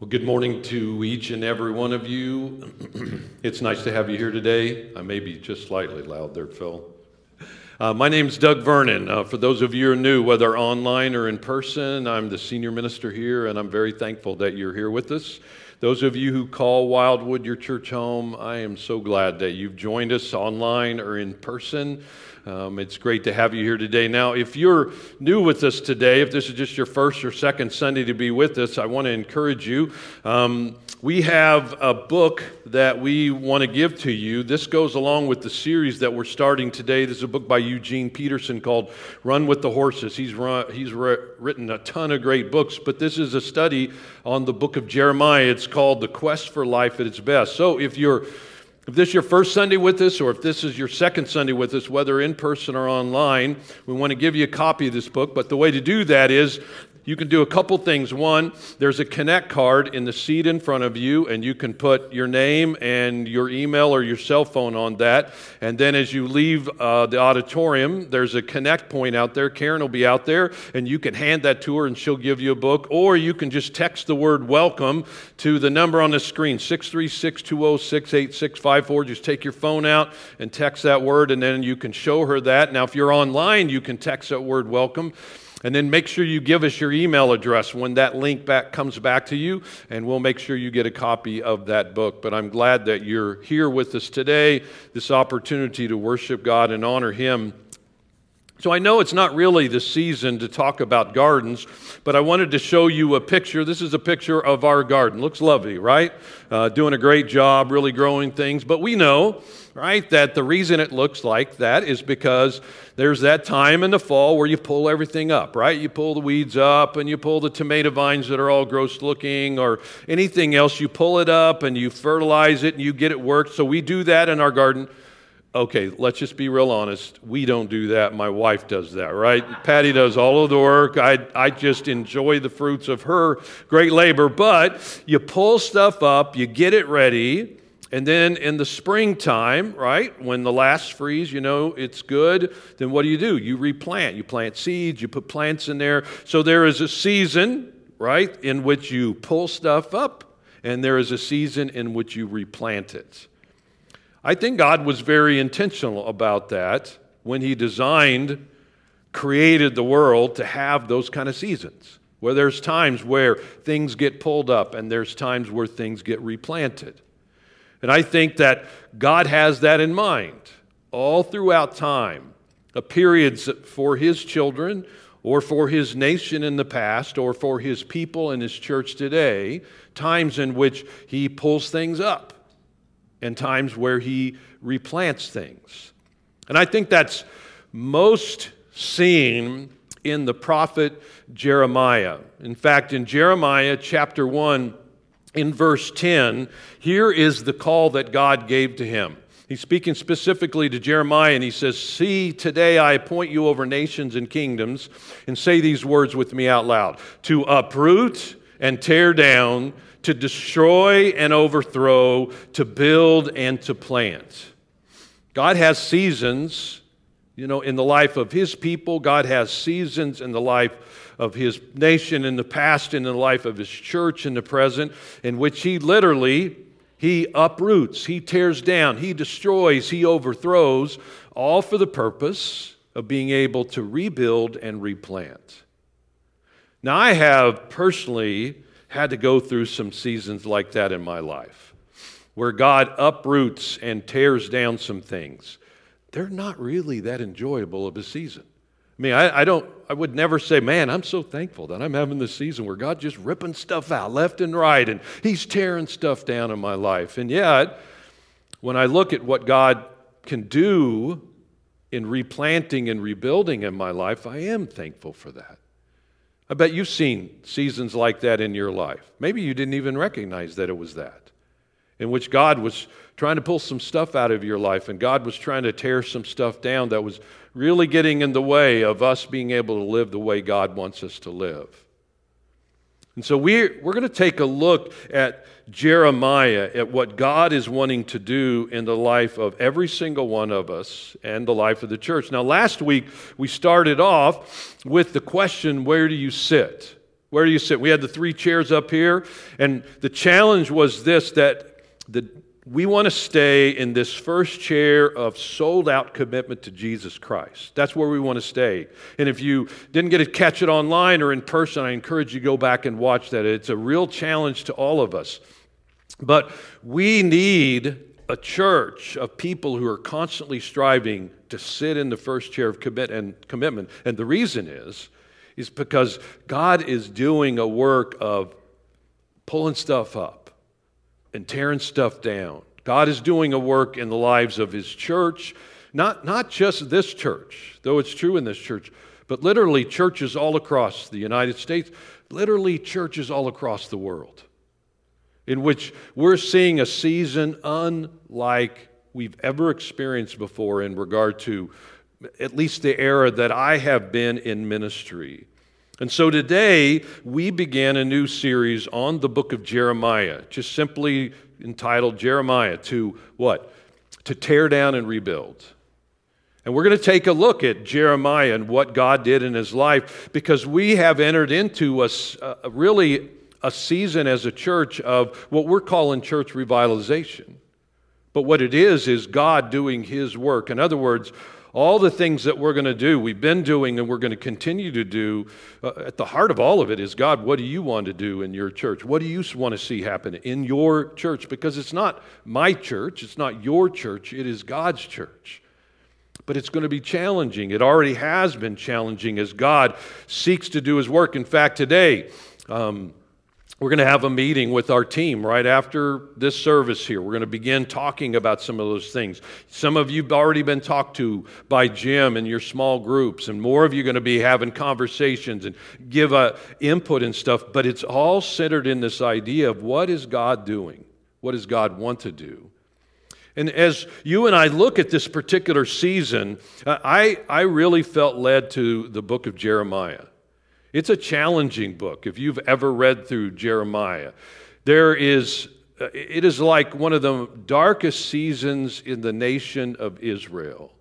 Well, good morning to each and every one of you. it's nice to have you here today. I may be just slightly loud there, Phil. Uh, my name is Doug Vernon. Uh, for those of you who are new, whether online or in person, I'm the senior minister here, and I'm very thankful that you're here with us. Those of you who call Wildwood your church home, I am so glad that you've joined us online or in person. Um, it's great to have you here today. Now, if you're new with us today, if this is just your first or second Sunday to be with us, I want to encourage you. Um, we have a book that we want to give to you. This goes along with the series that we're starting today. This is a book by Eugene Peterson called Run with the Horses. He's, run, he's re- written a ton of great books, but this is a study on the book of Jeremiah. It's called The Quest for Life at Its Best. So if you're if this is your first Sunday with us, or if this is your second Sunday with us, whether in person or online, we want to give you a copy of this book. But the way to do that is you can do a couple things. One, there's a Connect card in the seat in front of you, and you can put your name and your email or your cell phone on that. And then as you leave uh, the auditorium, there's a Connect point out there. Karen will be out there, and you can hand that to her, and she'll give you a book. Or you can just text the word welcome to the number on the screen 636 206 8654. Just take your phone out and text that word, and then you can show her that. Now, if you're online, you can text that word welcome. And then make sure you give us your email address when that link back comes back to you, and we'll make sure you get a copy of that book. But I'm glad that you're here with us today, this opportunity to worship God and honor Him. So I know it's not really the season to talk about gardens, but I wanted to show you a picture. This is a picture of our garden. Looks lovely, right? Uh, doing a great job, really growing things. But we know right? That the reason it looks like that is because there's that time in the fall where you pull everything up, right? You pull the weeds up and you pull the tomato vines that are all gross looking or anything else. You pull it up and you fertilize it and you get it worked. So we do that in our garden. Okay, let's just be real honest. We don't do that. My wife does that, right? Patty does all of the work. I, I just enjoy the fruits of her great labor. But you pull stuff up, you get it ready, and then in the springtime, right, when the last freeze, you know it's good, then what do you do? You replant. You plant seeds, you put plants in there. So there is a season, right, in which you pull stuff up, and there is a season in which you replant it. I think God was very intentional about that when He designed, created the world to have those kind of seasons, where there's times where things get pulled up and there's times where things get replanted. And I think that God has that in mind all throughout time. A periods for his children or for his nation in the past or for his people in his church today, times in which he pulls things up and times where he replants things. And I think that's most seen in the prophet Jeremiah. In fact, in Jeremiah chapter 1, in verse 10, here is the call that God gave to him. He's speaking specifically to Jeremiah, and he says, See, today I appoint you over nations and kingdoms, and say these words with me out loud to uproot and tear down, to destroy and overthrow, to build and to plant. God has seasons, you know, in the life of his people, God has seasons in the life of his nation in the past and in the life of his church in the present, in which he literally he uproots, he tears down, he destroys, he overthrows, all for the purpose of being able to rebuild and replant. Now, I have personally had to go through some seasons like that in my life, where God uproots and tears down some things. They're not really that enjoyable of a season. I mean, I, I, don't, I would never say, man, I'm so thankful that I'm having this season where God's just ripping stuff out left and right and He's tearing stuff down in my life. And yet, when I look at what God can do in replanting and rebuilding in my life, I am thankful for that. I bet you've seen seasons like that in your life. Maybe you didn't even recognize that it was that, in which God was trying to pull some stuff out of your life and God was trying to tear some stuff down that was really getting in the way of us being able to live the way God wants us to live. And so we're, we're going to take a look at Jeremiah, at what God is wanting to do in the life of every single one of us and the life of the church. Now, last week we started off with the question where do you sit? Where do you sit? We had the three chairs up here, and the challenge was this that the, we want to stay in this first chair of sold out commitment to Jesus Christ. That's where we want to stay. And if you didn't get to catch it online or in person, I encourage you to go back and watch that. It's a real challenge to all of us. But we need a church of people who are constantly striving to sit in the first chair of commit and commitment. And the reason is, is because God is doing a work of pulling stuff up and tearing stuff down. God is doing a work in the lives of His church, not, not just this church, though it's true in this church, but literally churches all across the United States, literally churches all across the world, in which we're seeing a season unlike we've ever experienced before in regard to at least the era that I have been in ministry. And so today we began a new series on the book of Jeremiah, just simply entitled Jeremiah to what? To tear down and rebuild. And we're going to take a look at Jeremiah and what God did in his life because we have entered into a, a really a season as a church of what we're calling church revitalization. But what it is, is God doing his work. In other words, all the things that we're going to do, we've been doing, and we're going to continue to do, uh, at the heart of all of it is God, what do you want to do in your church? What do you want to see happen in your church? Because it's not my church, it's not your church, it is God's church. But it's going to be challenging. It already has been challenging as God seeks to do his work. In fact, today, um, we're going to have a meeting with our team right after this service here. We're going to begin talking about some of those things. Some of you have already been talked to by Jim in your small groups, and more of you are going to be having conversations and give a input and stuff. But it's all centered in this idea of what is God doing? What does God want to do? And as you and I look at this particular season, uh, I, I really felt led to the book of Jeremiah. It's a challenging book if you've ever read through Jeremiah. There is, uh, it is like one of the darkest seasons in the nation of Israel.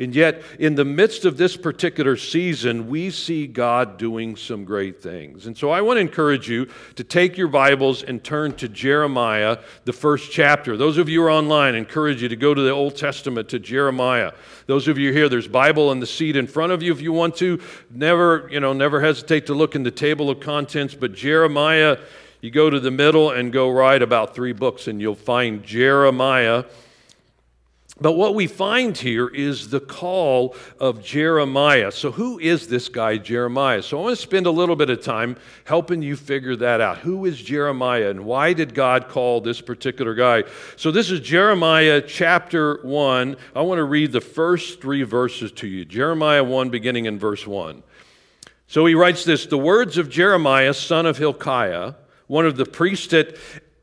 And yet, in the midst of this particular season, we see God doing some great things. And so I want to encourage you to take your Bibles and turn to Jeremiah, the first chapter. Those of you who are online, I encourage you to go to the Old Testament to Jeremiah. Those of you here, there's Bible on the seat in front of you if you want to. Never, you know, never hesitate to look in the table of contents, but Jeremiah, you go to the middle and go right about three books, and you'll find Jeremiah but what we find here is the call of Jeremiah. So, who is this guy, Jeremiah? So, I want to spend a little bit of time helping you figure that out. Who is Jeremiah and why did God call this particular guy? So, this is Jeremiah chapter 1. I want to read the first three verses to you. Jeremiah 1, beginning in verse 1. So, he writes this The words of Jeremiah, son of Hilkiah, one of the priests at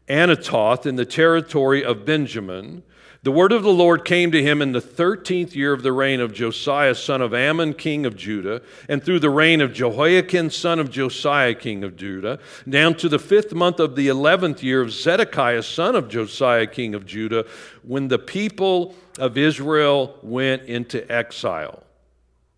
Anathoth in the territory of Benjamin the word of the Lord came to him in the 13th year of the reign of Josiah, son of Amon, king of Judah, and through the reign of Jehoiakim, son of Josiah, king of Judah, down to the fifth month of the 11th year of Zedekiah, son of Josiah, king of Judah, when the people of Israel went into exile.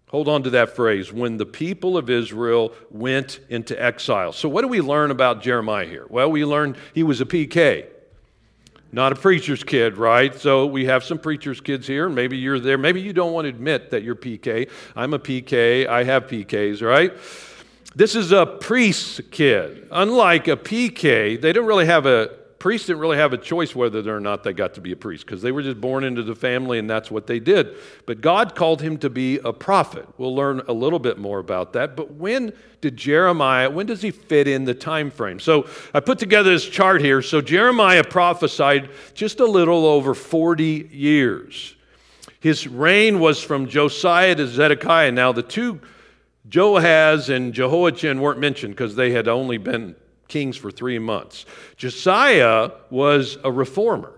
Hold on to that phrase, when the people of Israel went into exile. So, what do we learn about Jeremiah here? Well, we learn he was a PK. Not a preacher's kid, right? So we have some preacher's kids here, maybe you're there. Maybe you don't want to admit that you're PK. I'm a PK. I have PKs, right? This is a priest's kid. Unlike a PK, they don't really have a priests didn't really have a choice whether or not they got to be a priest because they were just born into the family and that's what they did. But God called him to be a prophet. We'll learn a little bit more about that. But when did Jeremiah, when does he fit in the time frame? So I put together this chart here. So Jeremiah prophesied just a little over 40 years. His reign was from Josiah to Zedekiah. Now the two Joahaz and Jehoiachin weren't mentioned because they had only been kings for three months. Josiah was a reformer.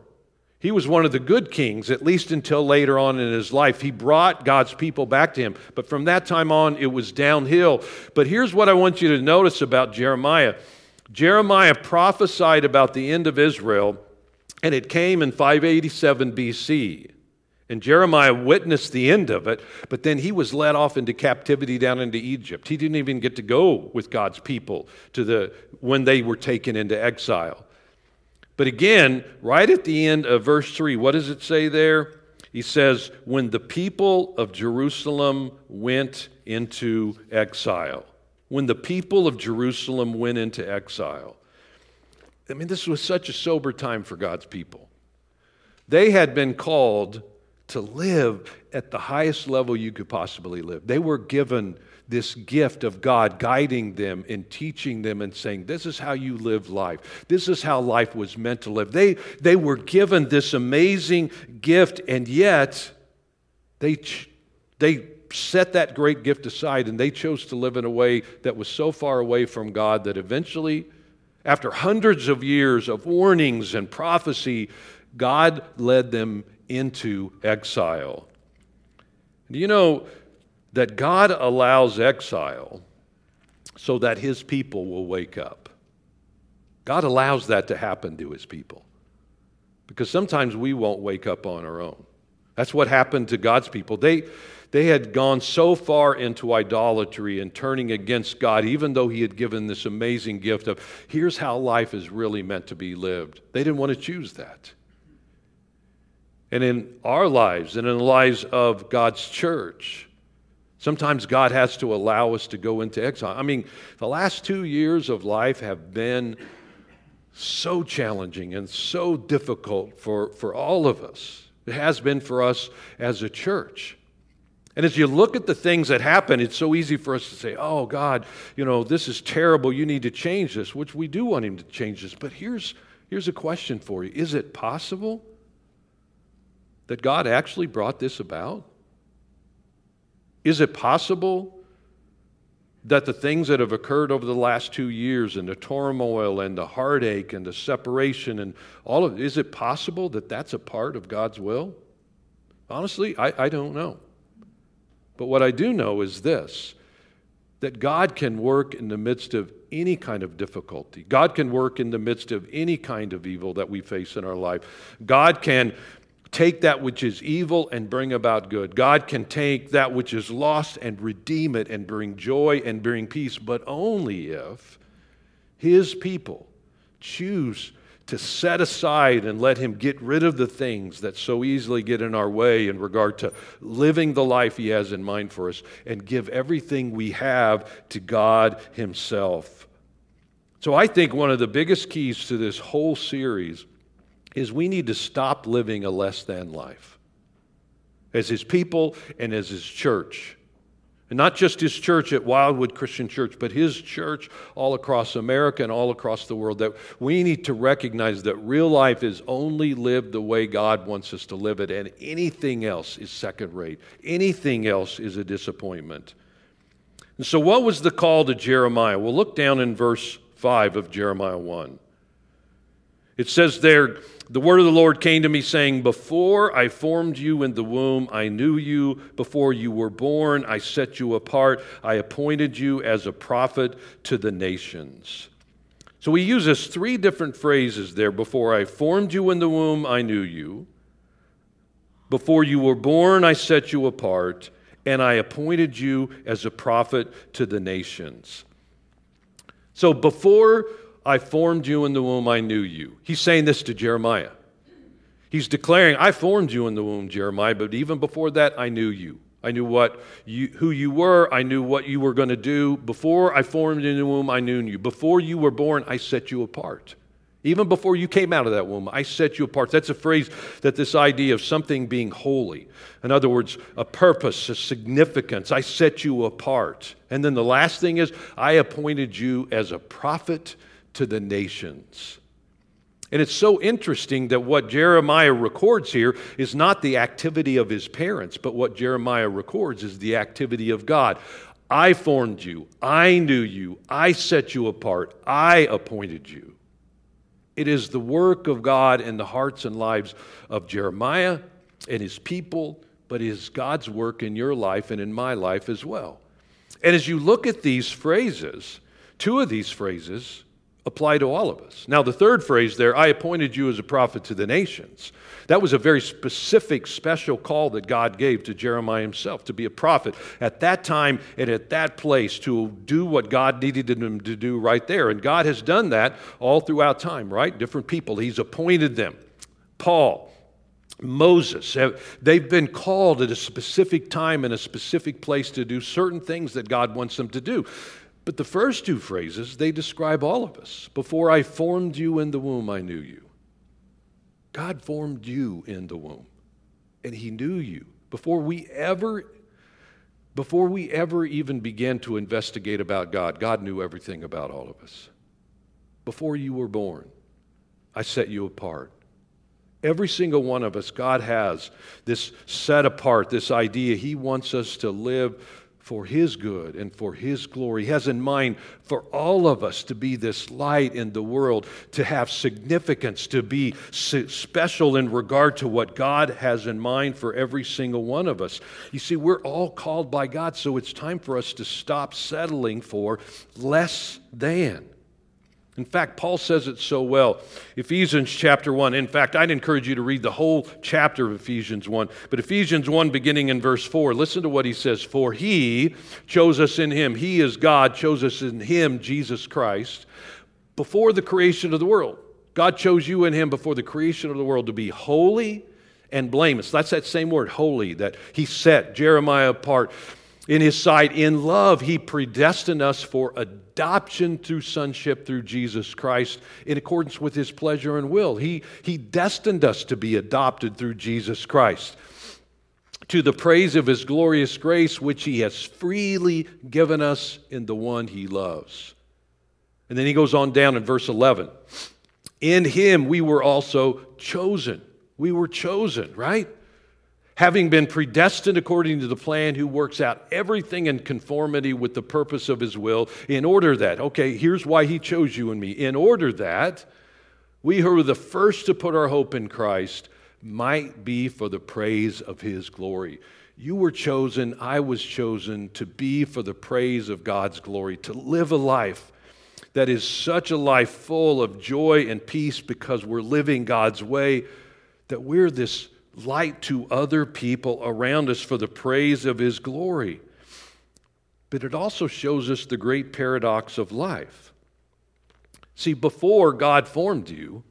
He was one of the good kings, at least until later on in his life. He brought God's people back to him. But from that time on, it was downhill. But here's what I want you to notice about Jeremiah Jeremiah prophesied about the end of Israel, and it came in 587 BC. And Jeremiah witnessed the end of it, but then he was led off into captivity down into Egypt. He didn't even get to go with God's people to the when they were taken into exile. But again, right at the end of verse 3, what does it say there? He says, When the people of Jerusalem went into exile. When the people of Jerusalem went into exile. I mean, this was such a sober time for God's people. They had been called to live at the highest level you could possibly live. They were given this gift of God guiding them and teaching them and saying, This is how you live life. This is how life was meant to live. They, they were given this amazing gift, and yet they, they set that great gift aside and they chose to live in a way that was so far away from God that eventually, after hundreds of years of warnings and prophecy, God led them into exile. Do you know that God allows exile so that his people will wake up? God allows that to happen to his people because sometimes we won't wake up on our own. That's what happened to God's people. They, they had gone so far into idolatry and turning against God, even though He had given this amazing gift of here's how life is really meant to be lived. They didn't want to choose that. And in our lives and in the lives of God's church, sometimes God has to allow us to go into exile. I mean, the last two years of life have been so challenging and so difficult for, for all of us. It has been for us as a church. And as you look at the things that happen, it's so easy for us to say, oh, God, you know, this is terrible. You need to change this, which we do want Him to change this. But here's, here's a question for you Is it possible that God actually brought this about? Is it possible that the things that have occurred over the last two years and the turmoil and the heartache and the separation and all of it, is it possible that that's a part of God's will? Honestly, I, I don't know. But what I do know is this that God can work in the midst of any kind of difficulty. God can work in the midst of any kind of evil that we face in our life. God can take that which is evil and bring about good. God can take that which is lost and redeem it and bring joy and bring peace, but only if His people choose to set aside and let Him get rid of the things that so easily get in our way in regard to living the life He has in mind for us and give everything we have to God Himself. So I think one of the biggest keys to this whole series is we need to stop living a less than life as his people and as his church. And not just his church at Wildwood Christian Church, but his church all across America and all across the world. That we need to recognize that real life is only lived the way God wants us to live it, and anything else is second rate. Anything else is a disappointment. And so, what was the call to Jeremiah? Well, look down in verse 5 of Jeremiah 1. It says there, the word of the Lord came to me, saying, Before I formed you in the womb, I knew you. Before you were born, I set you apart. I appointed you as a prophet to the nations. So he uses three different phrases there. Before I formed you in the womb, I knew you. Before you were born, I set you apart. And I appointed you as a prophet to the nations. So before I formed you in the womb, I knew you. He's saying this to Jeremiah. He's declaring, I formed you in the womb, Jeremiah, but even before that, I knew you. I knew what you, who you were. I knew what you were going to do. Before I formed you in the womb, I knew you. Before you were born, I set you apart. Even before you came out of that womb, I set you apart. That's a phrase that this idea of something being holy. In other words, a purpose, a significance. I set you apart. And then the last thing is, I appointed you as a prophet to the nations. And it's so interesting that what Jeremiah records here is not the activity of his parents, but what Jeremiah records is the activity of God. I formed you, I knew you, I set you apart, I appointed you. It is the work of God in the hearts and lives of Jeremiah and his people, but it is God's work in your life and in my life as well. And as you look at these phrases, two of these phrases, apply to all of us. Now, the third phrase there, I appointed you as a prophet to the nations. That was a very specific, special call that God gave to Jeremiah himself to be a prophet at that time and at that place to do what God needed him to do right there. And God has done that all throughout time, right? Different people, He's appointed them. Paul, Moses, they've been called at a specific time and a specific place to do certain things that God wants them to do. But the first two phrases, they describe all of us. Before I formed you in the womb, I knew you. God formed you in the womb, and He knew you. Before we ever before we ever even began to investigate about God, God knew everything about all of us. Before you were born, I set you apart. Every single one of us, God has this set apart, this idea. He wants us to live for His good and for His glory. He has in mind for all of us to be this light in the world, to have significance, to be special in regard to what God has in mind for every single one of us. You see, we're all called by God, so it's time for us to stop settling for less than. In fact, Paul says it so well. Ephesians chapter 1. In fact, I'd encourage you to read the whole chapter of Ephesians 1. But Ephesians 1, beginning in verse 4, listen to what he says. For he chose us in him. He is God, chose us in him, Jesus Christ, before the creation of the world. God chose you in him before the creation of the world to be holy and blameless. That's that same word, holy, that he set Jeremiah apart in his sight. In love, he predestined us for adoption through sonship through Jesus Christ in accordance with his pleasure and will. He, he destined us to be adopted through Jesus Christ to the praise of his glorious grace, which he has freely given us in the one he loves. And then he goes on down in verse 11. In him we were also chosen. We were chosen, right? Having been predestined according to the plan, who works out everything in conformity with the purpose of his will, in order that, okay, here's why he chose you and me, in order that we who are the first to put our hope in Christ might be for the praise of his glory. You were chosen, I was chosen to be for the praise of God's glory, to live a life that is such a life full of joy and peace because we're living God's way, that we're this light to other people around us for the praise of His glory. But it also shows us the great paradox of life. See, before God formed you,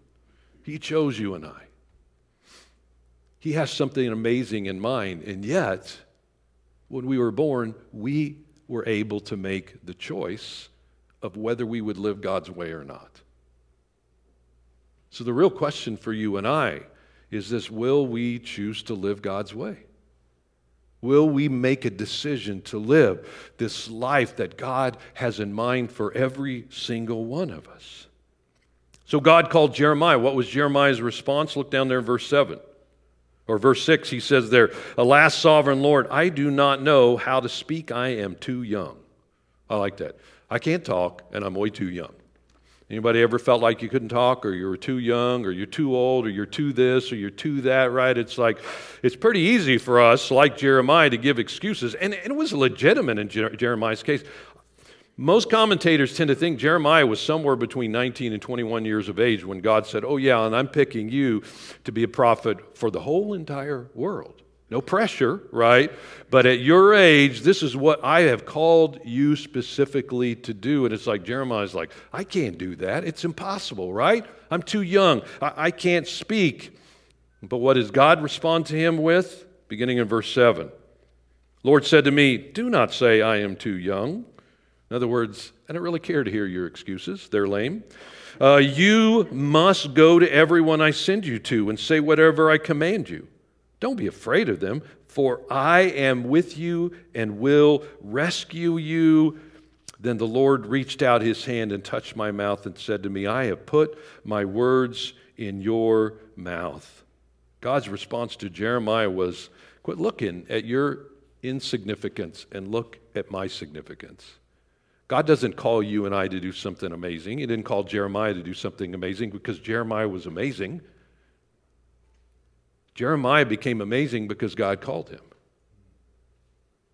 He chose you and I. He has something amazing in mind, and yet, when we were born, we were able to make the choice of whether we would live God's way or not. So, the real question for you and I is this will we choose to live God's way? Will we make a decision to live this life that God has in mind for every single one of us? So God called Jeremiah. What was Jeremiah's response? Look down there in verse 7. Or verse 6, he says there, Alas, sovereign Lord, I do not know how to speak. I am too young. I like that. I can't talk, and I'm way too young. Anybody ever felt like you couldn't talk or you were too young or you're too old or you're too this or you're too that, right? It's like, it's pretty easy for us, like Jeremiah, to give excuses. And, and it was legitimate in Jer- Jeremiah's case. Most commentators tend to think Jeremiah was somewhere between 19 and 21 years of age when God said, Oh, yeah, and I'm picking you to be a prophet for the whole entire world. No pressure, right? But at your age, this is what I have called you specifically to do. And it's like Jeremiah's like, I can't do that. It's impossible, right? I'm too young. I, I can't speak. But what does God respond to him with? Beginning in verse 7. Lord said to me, Do not say I am too young. In other words, I don't really care to hear your excuses. They're lame. Uh, you must go to everyone I send you to and say whatever I command you. Don't be afraid of them, for I am with you and will rescue you. Then the Lord reached out his hand and touched my mouth and said to me, I have put my words in your mouth. God's response to Jeremiah was, Quit looking at your insignificance and look at my significance. God doesn't call you and I to do something amazing. He didn't call Jeremiah to do something amazing because Jeremiah was amazing. Jeremiah became amazing because God called him.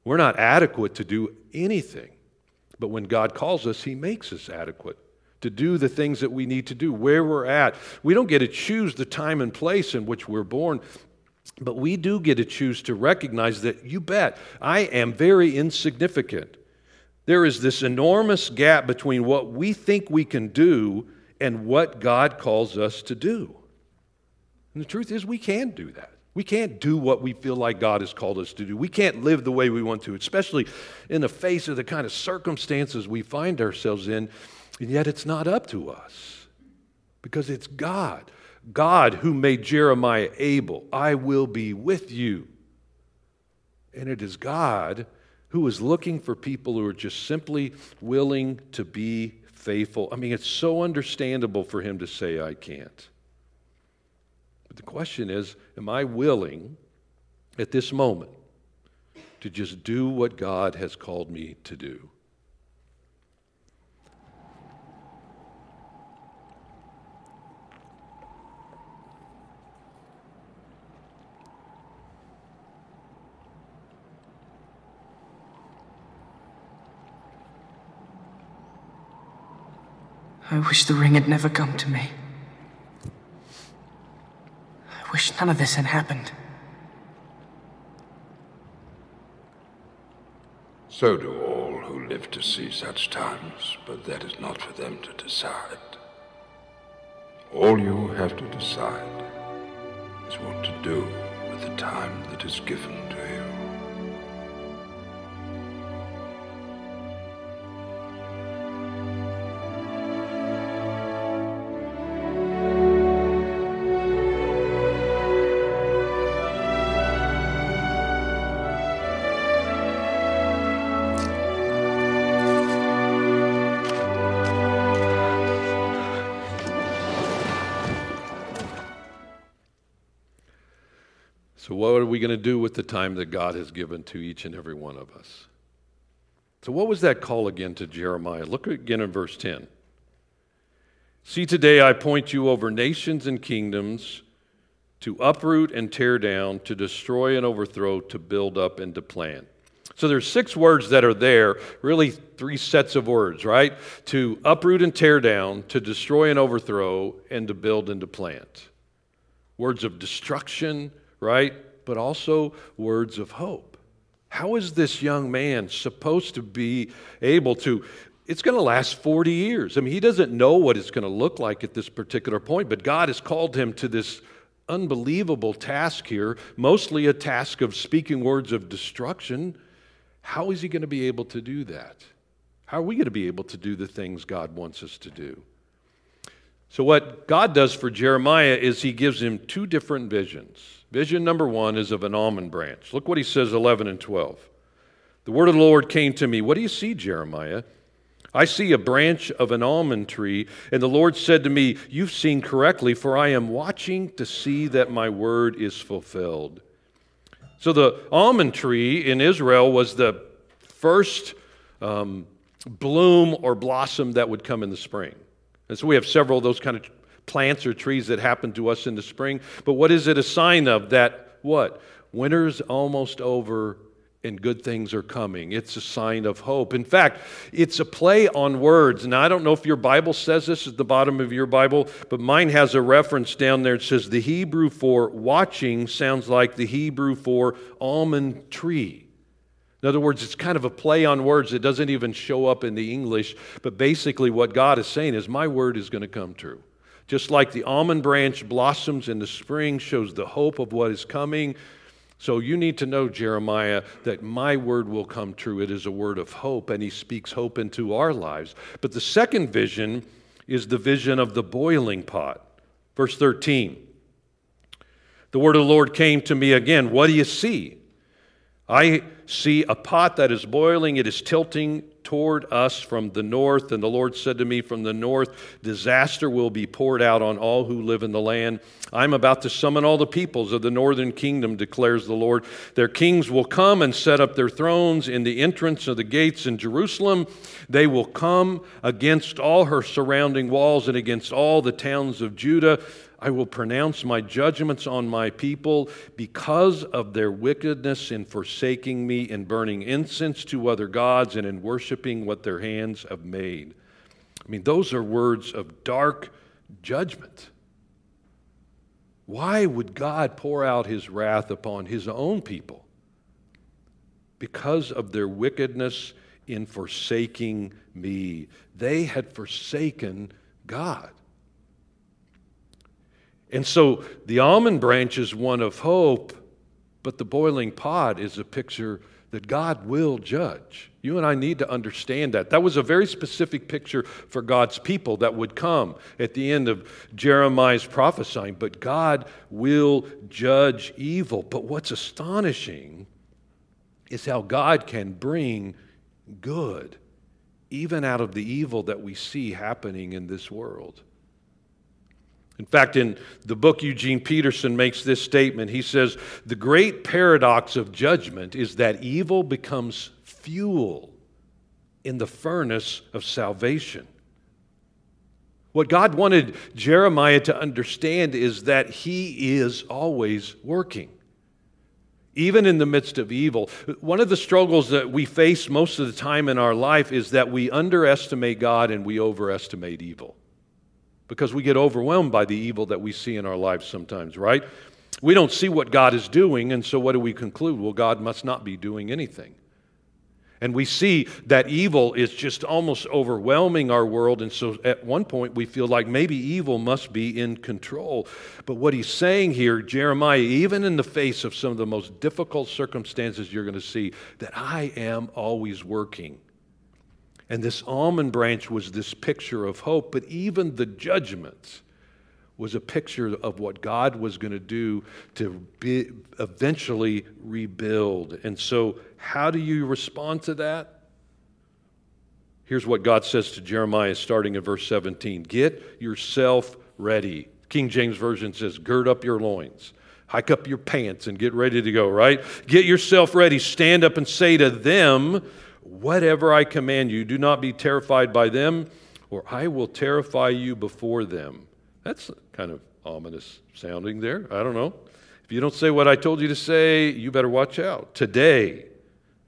We're not adequate to do anything, but when God calls us, He makes us adequate to do the things that we need to do, where we're at. We don't get to choose the time and place in which we're born, but we do get to choose to recognize that you bet I am very insignificant. There is this enormous gap between what we think we can do and what God calls us to do. And the truth is, we can do that. We can't do what we feel like God has called us to do. We can't live the way we want to, especially in the face of the kind of circumstances we find ourselves in. And yet it's not up to us because it's God. God who made Jeremiah able. I will be with you. And it is God who is looking for people who are just simply willing to be faithful. I mean, it's so understandable for him to say, I can't. But the question is, am I willing at this moment to just do what God has called me to do? I wish the ring had never come to me. I wish none of this had happened. So do all who live to see such times, but that is not for them to decide. All you have to decide is what to do with the time that is given to you. We going to do with the time that God has given to each and every one of us? So, what was that call again to Jeremiah? Look again in verse 10. See, today I point you over nations and kingdoms to uproot and tear down, to destroy and overthrow, to build up and to plant. So there's six words that are there, really three sets of words, right? To uproot and tear down, to destroy and overthrow, and to build and to plant. Words of destruction, right? But also words of hope. How is this young man supposed to be able to? It's going to last 40 years. I mean, he doesn't know what it's going to look like at this particular point, but God has called him to this unbelievable task here, mostly a task of speaking words of destruction. How is he going to be able to do that? How are we going to be able to do the things God wants us to do? So, what God does for Jeremiah is he gives him two different visions. Vision number one is of an almond branch. Look what he says, 11 and 12. The word of the Lord came to me. What do you see, Jeremiah? I see a branch of an almond tree, and the Lord said to me, You've seen correctly, for I am watching to see that my word is fulfilled. So, the almond tree in Israel was the first um, bloom or blossom that would come in the spring. And so, we have several of those kind of plants or trees that happen to us in the spring. But what is it a sign of? That what? Winter's almost over and good things are coming. It's a sign of hope. In fact, it's a play on words. Now, I don't know if your Bible says this at the bottom of your Bible, but mine has a reference down there. It says the Hebrew for watching sounds like the Hebrew for almond tree. In other words, it's kind of a play on words. It doesn't even show up in the English, but basically, what God is saying is, My word is going to come true. Just like the almond branch blossoms in the spring, shows the hope of what is coming. So you need to know, Jeremiah, that my word will come true. It is a word of hope, and he speaks hope into our lives. But the second vision is the vision of the boiling pot. Verse 13 The word of the Lord came to me again. What do you see? I see a pot that is boiling, it is tilting toward us from the north. And the Lord said to me, From the north, disaster will be poured out on all who live in the land. I'm about to summon all the peoples of the northern kingdom, declares the Lord. Their kings will come and set up their thrones in the entrance of the gates in Jerusalem. They will come against all her surrounding walls and against all the towns of Judah. I will pronounce my judgments on my people because of their wickedness in forsaking me, in burning incense to other gods, and in worshiping what their hands have made. I mean, those are words of dark judgment. Why would God pour out his wrath upon his own people? Because of their wickedness in forsaking me. They had forsaken God. And so the almond branch is one of hope, but the boiling pot is a picture that God will judge. You and I need to understand that. That was a very specific picture for God's people that would come at the end of Jeremiah's prophesying. But God will judge evil. But what's astonishing is how God can bring good even out of the evil that we see happening in this world. In fact, in the book, Eugene Peterson makes this statement. He says, The great paradox of judgment is that evil becomes fuel in the furnace of salvation. What God wanted Jeremiah to understand is that he is always working even in the midst of evil. One of the struggles that we face most of the time in our life is that we underestimate God and we overestimate evil because we get overwhelmed by the evil that we see in our lives sometimes, right? We don't see what God is doing, and so what do we conclude? Well, God must not be doing anything. And we see that evil is just almost overwhelming our world. And so at one point, we feel like maybe evil must be in control. But what he's saying here, Jeremiah, even in the face of some of the most difficult circumstances you're going to see, that I am always working. And this almond branch was this picture of hope, but even the judgments was a picture of what God was going to do to be, eventually rebuild. And so, how do you respond to that? Here's what God says to Jeremiah starting in verse 17 Get yourself ready. King James Version says, Gird up your loins, hike up your pants, and get ready to go, right? Get yourself ready. Stand up and say to them, Whatever I command you, do not be terrified by them, or I will terrify you before them. That's kind of ominous sounding there. I don't know. If you don't say what I told you to say, you better watch out. Today,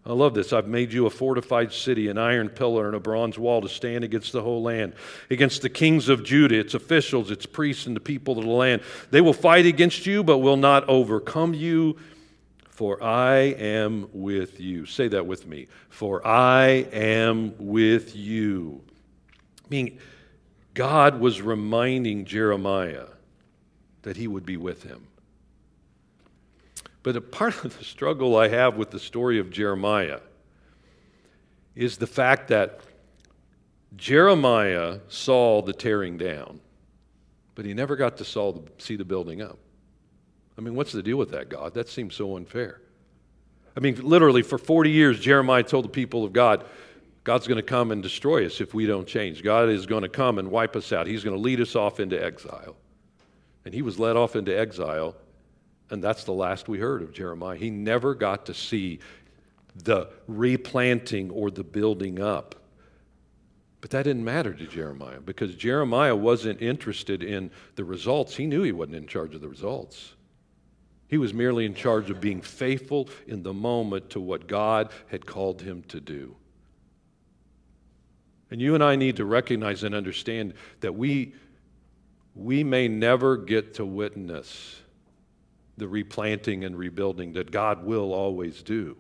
I love this. I've made you a fortified city, an iron pillar, and a bronze wall to stand against the whole land, against the kings of Judah, its officials, its priests, and the people of the land. They will fight against you, but will not overcome you, for I am with you. Say that with me. For I am with you. Meaning, God was reminding Jeremiah that he would be with him. But a part of the struggle I have with the story of Jeremiah is the fact that Jeremiah saw the tearing down, but he never got to saw the, see the building up. I mean, what's the deal with that, God? That seems so unfair. I mean, literally, for 40 years, Jeremiah told the people of God, God's going to come and destroy us if we don't change. God is going to come and wipe us out. He's going to lead us off into exile. And he was led off into exile, and that's the last we heard of Jeremiah. He never got to see the replanting or the building up. But that didn't matter to Jeremiah because Jeremiah wasn't interested in the results. He knew he wasn't in charge of the results. He was merely in charge of being faithful in the moment to what God had called him to do. And you and I need to recognize and understand that we, we may never get to witness the replanting and rebuilding that God will always do.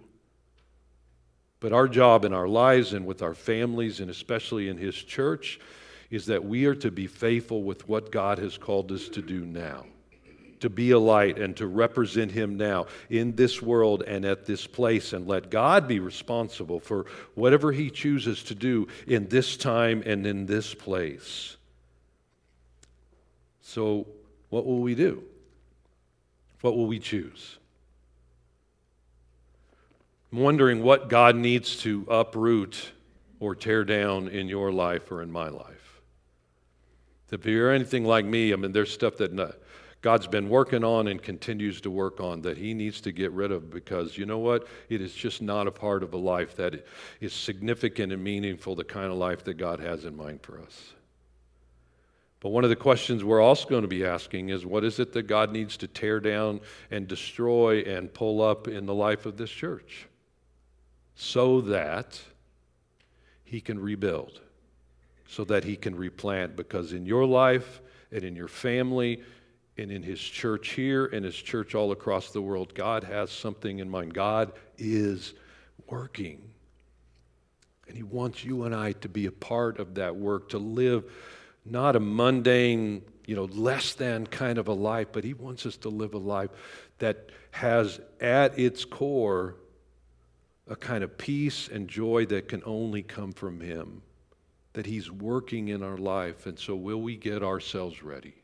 But our job in our lives and with our families, and especially in His church, is that we are to be faithful with what God has called us to do now to be a light and to represent Him now in this world and at this place, and let God be responsible for whatever He chooses to do in this time and in this place. So, what will we do? What will we choose? I'm wondering what God needs to uproot or tear down in your life or in my life. If you're anything like me, I mean, there's stuff that God's been working on and continues to work on that He needs to get rid of because you know what? It is just not a part of a life that is significant and meaningful, the kind of life that God has in mind for us. But one of the questions we're also going to be asking is what is it that God needs to tear down and destroy and pull up in the life of this church so that He can rebuild? so that He can replant. Because in your life and in your family and in His church here and His church all across the world, God has something in mind. God is working. And He wants you and I to be a part of that work, to live not a mundane, you know, less than kind of a life, but He wants us to live a life that has at its core a kind of peace and joy that can only come from Him, that He's working in our life. And so, will we get ourselves ready?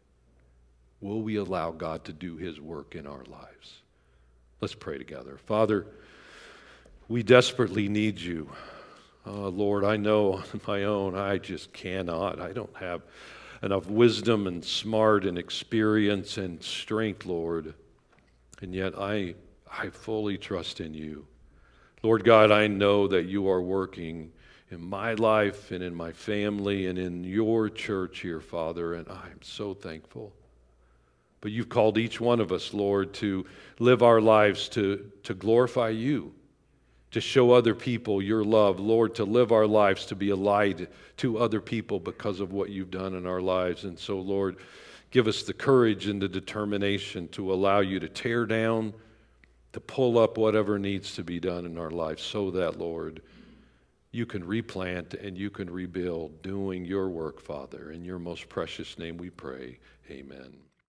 Will we allow God to do His work in our lives? Let's pray together. Father, we desperately need you. Uh, Lord, I know on my own I just cannot. I don't have enough wisdom and smart and experience and strength, Lord. And yet I, I fully trust in you. Lord God, I know that you are working in my life and in my family and in your church here, Father, and I'm so thankful. But you've called each one of us, Lord, to live our lives to, to glorify you, to show other people your love, Lord, to live our lives to be a light to other people because of what you've done in our lives. And so, Lord, give us the courage and the determination to allow you to tear down to pull up whatever needs to be done in our life so that, Lord, you can replant and you can rebuild, doing your work, Father. In your most precious name we pray. Amen.